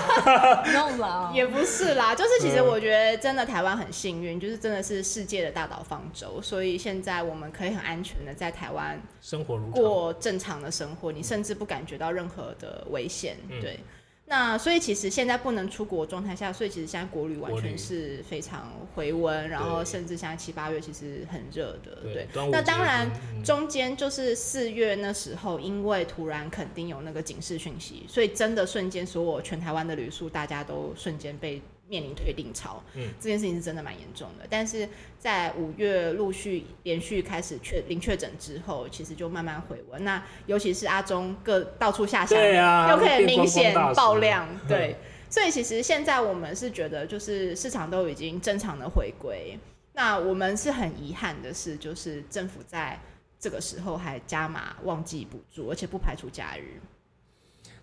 弄了也不是啦，就是其实我觉得真的台湾很幸运，就是真的是世界的大岛方舟，所以现在我们可以很安全的在台湾生活，过正常的生活，你甚至不感觉到任何的危险，对。那所以其实现在不能出国状态下，所以其实现在国旅完全是非常回温，然后甚至现在七八月其实很热的，对。对，那当然中间就是四月那时候，因为突然肯定有那个警示讯息，所以真的瞬间所有全台湾的旅宿大家都瞬间被。面临退订潮，嗯，这件事情是真的蛮严重的。但是在五月陆续连续开始确零确诊之后，其实就慢慢回温。那尤其是阿中各到处下乡，对啊，又可以明显爆量，对。所以其实现在我们是觉得，就是市场都已经正常的回归。那我们是很遗憾的是，就是政府在这个时候还加码旺季补助，而且不排除假日。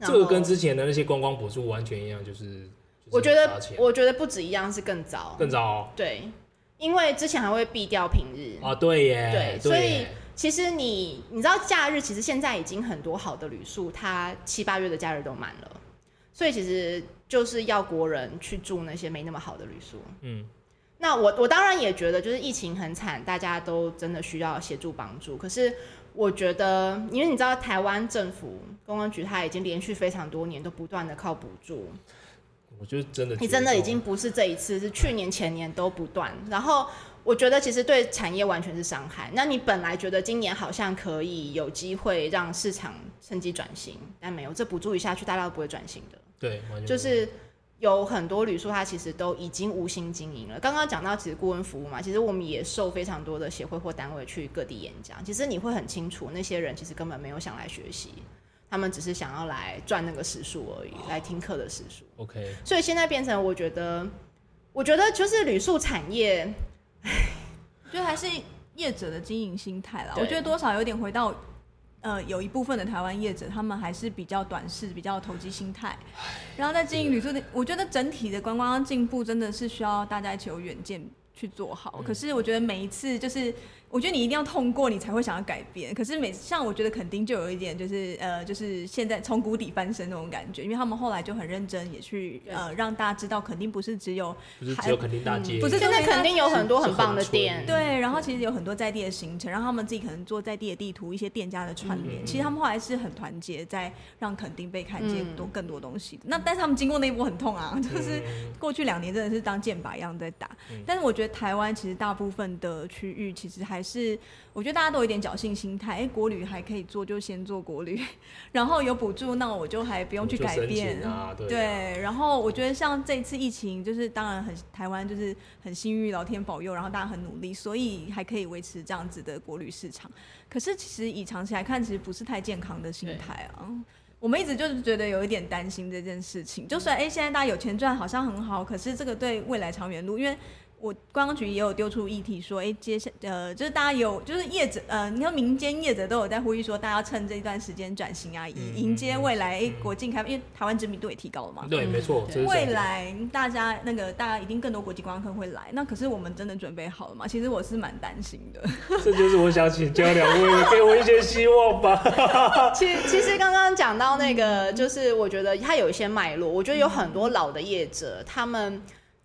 这个跟之前的那些观光补助完全一样，就是。我觉得我觉得不止一样，是更早，更早、哦。对，因为之前还会避掉平日。哦，对耶。对，所以其实你你知道假日，其实现在已经很多好的旅宿，它七八月的假日都满了，所以其实就是要国人去住那些没那么好的旅宿。嗯。那我我当然也觉得，就是疫情很惨，大家都真的需要协助帮助。可是我觉得，因为你知道，台湾政府公安局它已经连续非常多年都不断的靠补助。我觉得真的，你真的已经不是这一次，是去年前年都不断。然后我觉得其实对产业完全是伤害。那你本来觉得今年好像可以有机会让市场趁机转型，但没有，这补助一下去，大家都不会转型的。对，就是。有很多旅宿，它其实都已经无心经营了。刚刚讲到其实顾问服务嘛，其实我们也受非常多的协会或单位去各地演讲。其实你会很清楚，那些人其实根本没有想来学习，他们只是想要来赚那个时数而已，来听课的时数。OK。所以现在变成，我觉得，我觉得就是旅宿产业，唉，就还是业者的经营心态啦。我觉得多少有点回到。呃，有一部分的台湾业者，他们还是比较短视，比较投机心态。然后在经营旅宿的，我觉得整体的观光进步真的是需要大家一起有远见去做好。可是我觉得每一次就是。我觉得你一定要痛过，你才会想要改变。可是每像我觉得肯定就有一点，就是呃，就是现在从谷底翻身那种感觉，因为他们后来就很认真，也去呃让大家知道肯定不是只有不是只有肯定大街，不是现在肯定有很多很棒的店，对。然后其实有很多在地的行程，让他们自己可能做在地的地图，一些店家的串联。嗯、其实他们后来是很团结，在让肯定被看见多更多东西。嗯、那但是他们经过那一波很痛啊，就是过去两年真的是当箭靶一样在打。嗯、但是我觉得台湾其实大部分的区域其实还是。我觉得大家都有一点侥幸心态，哎、欸，国旅还可以做，就先做国旅，然后有补助，那我就还不用去改变。啊、对，对，然后我觉得像这次疫情，就是当然很台湾就是很幸运，老天保佑，然后大家很努力，所以还可以维持这样子的国旅市场。可是其实以长期来看，其实不是太健康的心态啊。我们一直就是觉得有一点担心这件事情，就算哎、欸、现在大家有钱赚，好像很好，可是这个对未来长远路，因为。我观光局也有丢出议题说，哎、欸，接下呃，就是大家有，就是业者，呃，你看民间业者都有在呼吁说，大家要趁这一段时间转型啊，以迎接未来，国境开，因为台湾知名度也提高了嘛。对，没错。未来大家那个大家一定更多国际观光客会来，那可是我们真的准备好了吗？其实我是蛮担心的。这就是我想请教两位，给我一些希望吧。其实其实刚刚讲到那个，就是我觉得它有一些脉络，我觉得有很多老的业者，他们。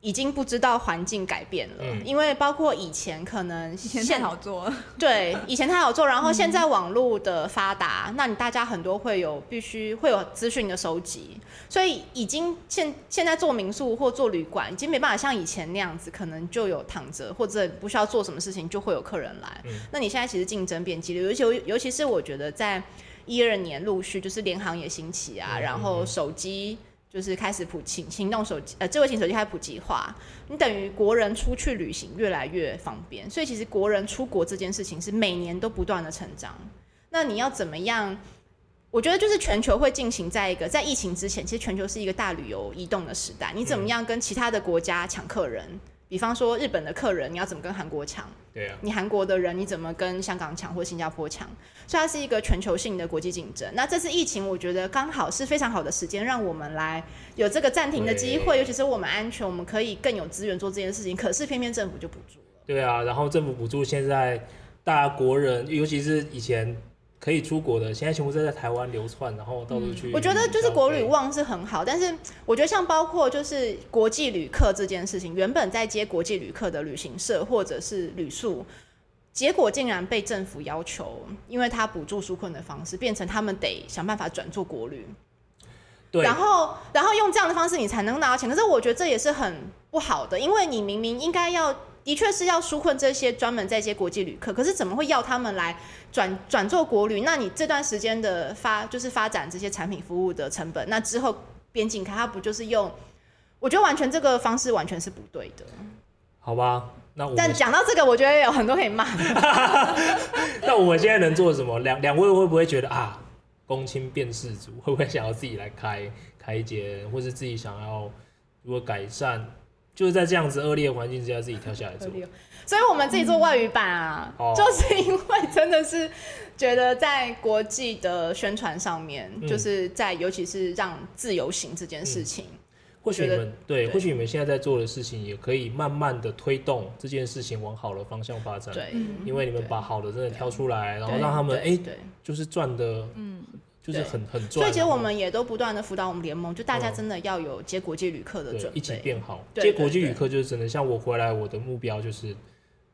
已经不知道环境改变了，嗯、因为包括以前可能以前太好做，对，以前太好做，然后现在网络的发达，嗯、那你大家很多会有必须会有资讯的收集，所以已经现现在做民宿或做旅馆已经没办法像以前那样子，可能就有躺着或者不需要做什么事情就会有客人来。嗯、那你现在其实竞争变激烈，尤其尤其是我觉得在一二年陆续就是联航也兴起啊，嗯、然后手机。就是开始普及行动手机，呃，智慧型手机开始普及化，你等于国人出去旅行越来越方便，所以其实国人出国这件事情是每年都不断的成长。那你要怎么样？我觉得就是全球会进行在一个在疫情之前，其实全球是一个大旅游移动的时代，你怎么样跟其他的国家抢客人？嗯比方说日本的客人，你要怎么跟韩国抢？对啊。你韩国的人，你怎么跟香港抢或新加坡抢？所以它是一个全球性的国际竞争。那这次疫情，我觉得刚好是非常好的时间，让我们来有这个暂停的机会，尤其是我们安全，我们可以更有资源做这件事情。可是偏偏政府就补助了。对啊，然后政府补助现在大家国人，尤其是以前。可以出国的，现在全部在在台湾流窜，然后到处去。我觉得就是国旅旺是很好，但是我觉得像包括就是国际旅客这件事情，原本在接国际旅客的旅行社或者是旅宿，结果竟然被政府要求，因为他补助纾困的方式，变成他们得想办法转做国旅。对。然后，然后用这样的方式你才能拿到钱，可是我觉得这也是很不好的，因为你明明应该要。的确是要纾困这些专门在接国际旅客，可是怎么会要他们来转转做国旅？那你这段时间的发就是发展这些产品服务的成本，那之后边境开，它不就是用？我觉得完全这个方式完全是不对的。好吧，那我但讲到这个，我觉得有很多可以骂的。那我们现在能做什么？两两位会不会觉得啊，公亲变世族，会不会想要自己来开开一间，或是自己想要如果改善？就是在这样子恶劣的环境之下，自己跳下来做。所以，我们自己做外语版啊，嗯、就是因为真的是觉得在国际的宣传上面，嗯、就是在尤其是让自由行这件事情，嗯、或许你们对，或许你们现在在做的事情，也可以慢慢的推动这件事情往好的方向发展。对，因为你们把好的真的挑出来，然后让他们哎，就是赚的，嗯，就是很很赚。所以其实我们也都不断的辅导我们联盟，就大家真的要有接国际旅客的准备，一起变好。接国际旅客就是真的，像我回来，我的目标就是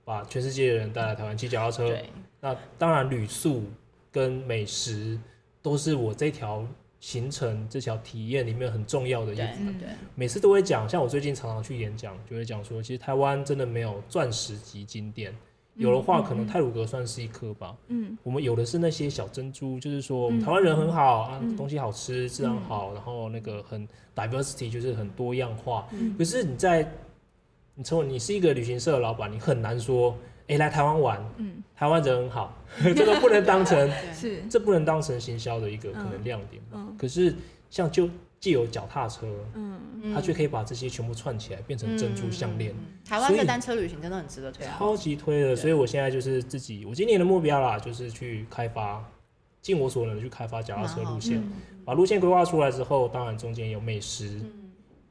把全世界的人带来台湾骑脚踏车。那当然，旅宿跟美食都是我这条。行程这条体验里面很重要的一部分，每次都会讲。像我最近常常去演讲，就会讲说，其实台湾真的没有钻石级景点，有的话可能泰鲁阁算是一颗吧。嗯，我们有的是那些小珍珠，就是说台湾人很好啊，东西好吃，质量好，然后那个很 diversity 就是很多样化。可是你在你成为你是一个旅行社的老板，你很难说。哎，来台湾玩，嗯，台湾人很好，这个不能当成 是，这不能当成行销的一个可能亮点。嗯，可是像就既有脚踏车，嗯，它却可以把这些全部串起来变成珍珠项链。台湾的单车旅行真的很值得推，超级推的。所以我现在就是自己，我今年的目标啦，就是去开发，尽我所能的去开发脚踏车路线，把路线规划出来之后，当然中间有美食。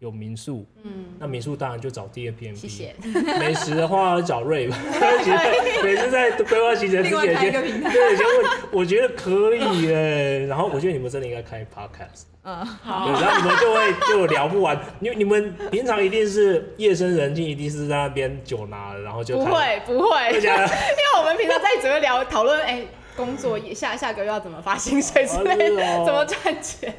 有民宿，嗯，那民宿当然就找 D A P M B。谢谢。美食的话找瑞吧，每次在规划行程之前先，对，先问，我觉得可以耶。然后我觉得你们真的应该开 Podcast，嗯，好。然后你们就会就聊不完，因为你们平常一定是夜深人静，一定是在那边酒拿，然后就不会不会，因为我们平常在只会聊讨论，哎，工作下下个月要怎么发薪水之类的，怎么赚钱。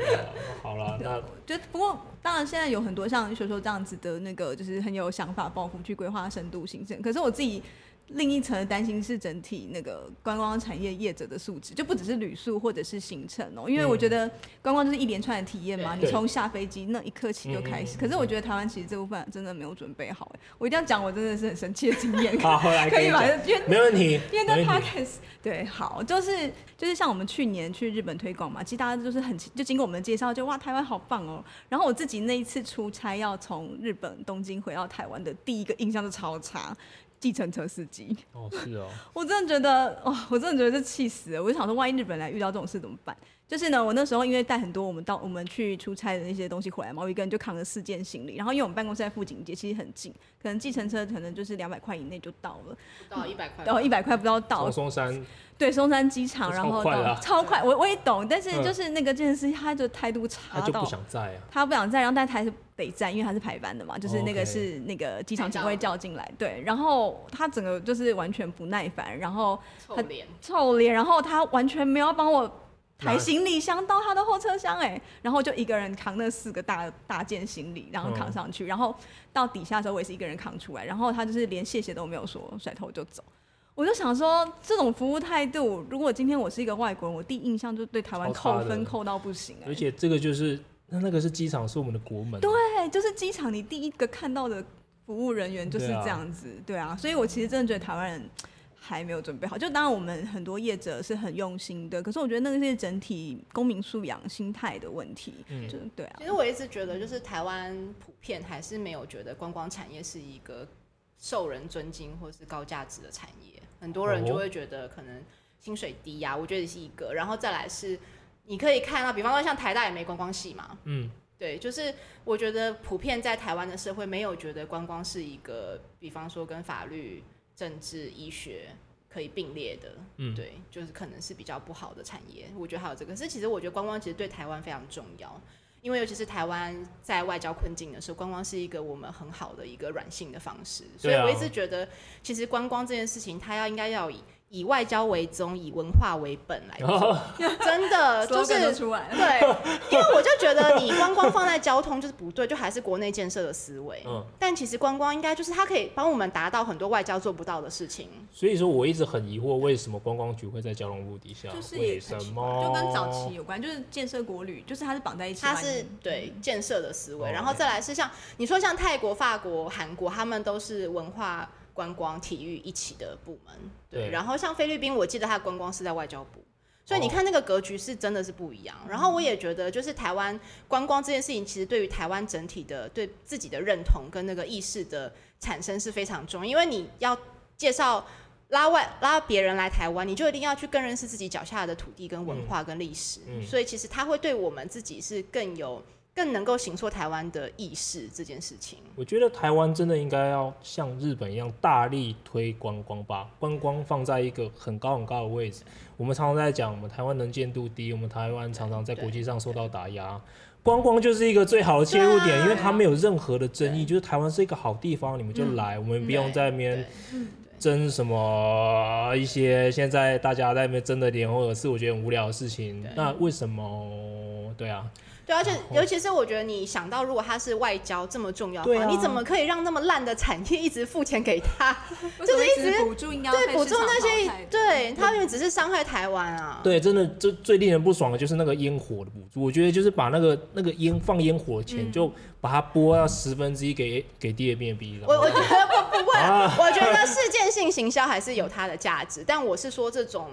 好了，那就不过。当然，现在有很多像你所说这样子的那个，就是很有想法、抱负去规划深度行程。可是我自己。另一层的担心是整体那个观光产业业者的素质，就不只是旅宿或者是行程哦、喔，因为我觉得观光就是一连串的体验嘛，嗯、你从下飞机那一刻起就开始。可是我觉得台湾其实这部分真的没有准备好，我一定要讲，我真的是很神奇的经验。好，可以吧？因为没问题，因为那 podcast 对，好，就是就是像我们去年去日本推广嘛，其实大家就是很就经过我们的介绍，就哇，台湾好棒哦、喔。然后我自己那一次出差要从日本东京回到台湾的第一个印象就超差。计程车司机哦，是哦，我真的觉得，哦，我真的觉得这气死了。我就想说，万一日本来遇到这种事怎么办？就是呢，我那时候因为带很多我们到我们去出差的那些东西回来嘛，我一个人就扛了四件行李。然后因为我们办公室在富锦街，其实很近，可能计程车可能就是两百块以内就到了，到一百块，然后一百块不知道到。松山。对，松山机场，然后到超快，我我也懂，但是就是那个计程师他的态度差到，他就不想在啊，他不想在，然后但他还是得在，因为他是排班的嘛，就是那个是那个机场警卫叫进来，对，然后他整个就是完全不耐烦，然后臭脸，臭脸，然后他完全没有帮我抬行李箱到他的后车厢，哎，然后就一个人扛那四个大大件行李，然后扛上去，然后到底下的时候我也是一个人扛出来，然后他就是连谢谢都没有说，甩头就走。我就想说，这种服务态度，如果今天我是一个外国人，我第一印象就对台湾扣分扣到不行。而且这个就是，那那个是机场，是我们的国门。对，就是机场，你第一个看到的服务人员就是这样子。对啊，所以我其实真的觉得台湾人还没有准备好。就当然我们很多业者是很用心的，可是我觉得那个是整体公民素养、心态的问题。嗯，就对啊。其实我一直觉得，就是台湾普遍还是没有觉得观光产业是一个受人尊敬或是高价值的产业。很多人就会觉得可能薪水低呀、啊，我觉得是一个，然后再来是你可以看到，比方说像台大也没观光系嘛，嗯，对，就是我觉得普遍在台湾的社会没有觉得观光是一个，比方说跟法律、政治、医学可以并列的，嗯，对，就是可能是比较不好的产业，我觉得还有这个，可是其实我觉得观光其实对台湾非常重要。因为尤其是台湾在外交困境的时候，观光是一个我们很好的一个软性的方式，所以我一直觉得，其实观光这件事情，它要应该要以。以外交为宗，以文化为本来做，真的 就是对，因为我就觉得你光光放在交通就是不对，就还是国内建设的思维。嗯，但其实观光应该就是它可以帮我们达到很多外交做不到的事情。所以说，我一直很疑惑，为什么观光局会在交通部底下？就是为什么？就跟早期有关，就是建设国旅，就是它是绑在一起。它是对建设的思维，然后再来是像你说像泰国、法国、韩国，他们都是文化。观光、体育一起的部门，对。对，然后像菲律宾，我记得它的观光是在外交部，所以你看那个格局是真的是不一样。哦、然后我也觉得，就是台湾观光这件事情，其实对于台湾整体的对自己的认同跟那个意识的产生是非常重要。因为你要介绍拉外拉别人来台湾，你就一定要去更认识自己脚下的土地跟文化跟历史，嗯嗯、所以其实它会对我们自己是更有。更能够形塑台湾的意识这件事情。我觉得台湾真的应该要像日本一样大力推观光，吧观光放在一个很高很高的位置。我们常常在讲，我们台湾能见度低，我们台湾常常在国际上受到打压。观光就是一个最好的切入点，因为它没有任何的争议，就是台湾是一个好地方，你们就来，我们不用在那边争什么一些现在大家在那边争的点，或者是我觉得很无聊的事情。那为什么？对啊。对，而且尤其是我觉得，你想到如果他是外交这么重要的话，你怎么可以让那么烂的产业一直付钱给他？就是一直补助，对补助那些，对他们只是伤害台湾啊。对，真的，最最令人不爽的就是那个烟火的补助。我觉得就是把那个那个烟放烟火的钱，就把它拨到十分之一给给 DABNB。我我觉得不不会，我觉得事件性行销还是有它的价值，但我是说这种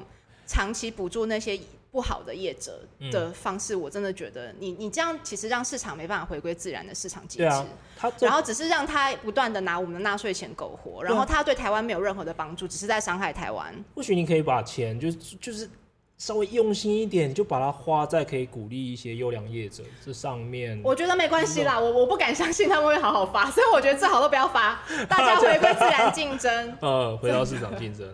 长期补助那些。不好的业者的方式，我真的觉得你你这样其实让市场没办法回归自然的市场机制，啊、然后只是让他不断的拿我们的纳税钱苟活，然后他对台湾没有任何的帮助，只是在伤害台湾。或许你可以把钱就就是稍微用心一点，就把它花在可以鼓励一些优良业者这上面。我觉得没关系啦，我我不敢相信他们会好好发，所以我觉得最好都不要发，大家回归自然竞争。呃，回到市场竞争，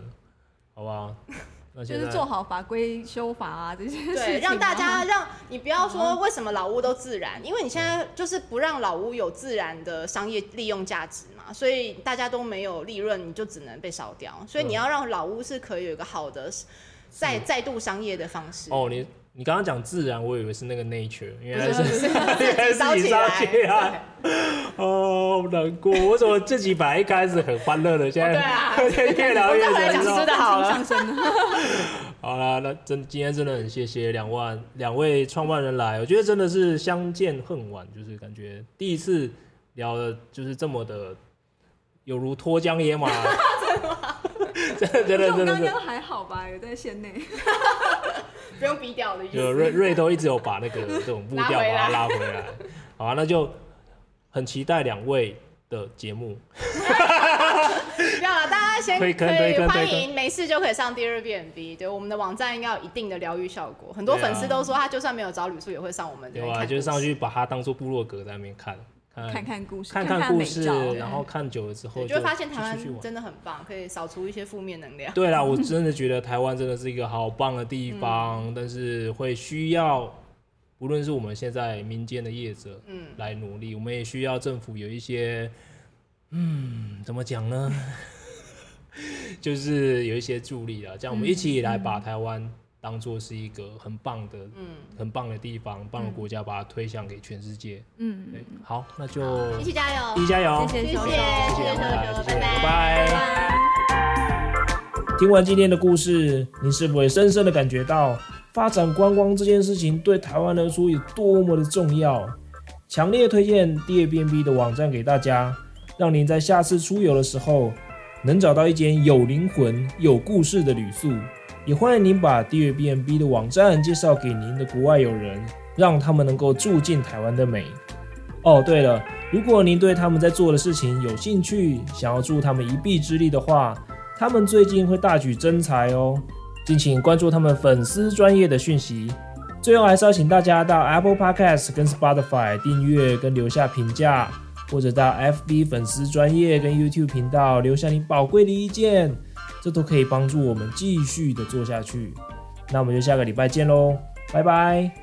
好吧。就是做好法规修法啊，这些事情，对，让大家让你不要说为什么老屋都自然，因为你现在就是不让老屋有自然的商业利用价值嘛，所以大家都没有利润，你就只能被烧掉。所以你要让老屋是可以有一个好的再再度商业的方式。哦，你。你刚刚讲自然，我以为是那个 nature，原来 是自己烧起来。哦，难过。我怎么自己本来一开始很欢乐的，现在 越聊越沉重。好了，好了，那真今天真的很谢谢两万两位创办人来，我觉得真的是相见恨晚，就是感觉第一次聊的，就是这么的有如脱缰野马。真的真的真的。刚刚还好吧？有在线内。不用逼掉的意思。就瑞瑞都一直有把那个 这种步调把它拉回来。好啊，那就很期待两位的节目。不要了，大家先可以欢迎，没事就可以上第二遍 B。对，我们的网站应该有一定的疗愈效果。很多粉丝都说，他就算没有找吕素，也会上我们。对啊，就是上去把它当做部落格在那边看。看看故事，看看故事，然后看久了之后，就会发现台湾真的很棒，可以扫除一些负面能量。对啦，我 真的觉得台湾真的是一个好棒的地方，嗯、但是会需要，无论是我们现在民间的业者，嗯，来努力，嗯、我们也需要政府有一些，嗯，怎么讲呢？就是有一些助力啊，这样我们一起来把台湾。当做是一个很棒的，嗯，很棒的地方，棒的国家，把它推向给全世界。嗯，对，好，那就一起加油，一起加油，谢谢，谢谢，谢谢，谢谢，拜拜。听完今天的故事，你是否也深深的感觉到发展观光这件事情对台湾来说有多么的重要？强烈推荐 DABNB 的网站给大家，让您在下次出游的时候能找到一间有灵魂、有故事的旅宿。也欢迎您把 Dear B&B 的网站介绍给您的国外友人，让他们能够住进台湾的美。哦，对了，如果您对他们在做的事情有兴趣，想要助他们一臂之力的话，他们最近会大举征才哦，敬请关注他们粉丝专业的讯息。最后，还是要请大家到 Apple Podcast 跟 Spotify 订阅跟留下评价，或者到 FB 粉丝专业跟 YouTube 频道留下你宝贵的意见。这都可以帮助我们继续的做下去，那我们就下个礼拜见喽，拜拜。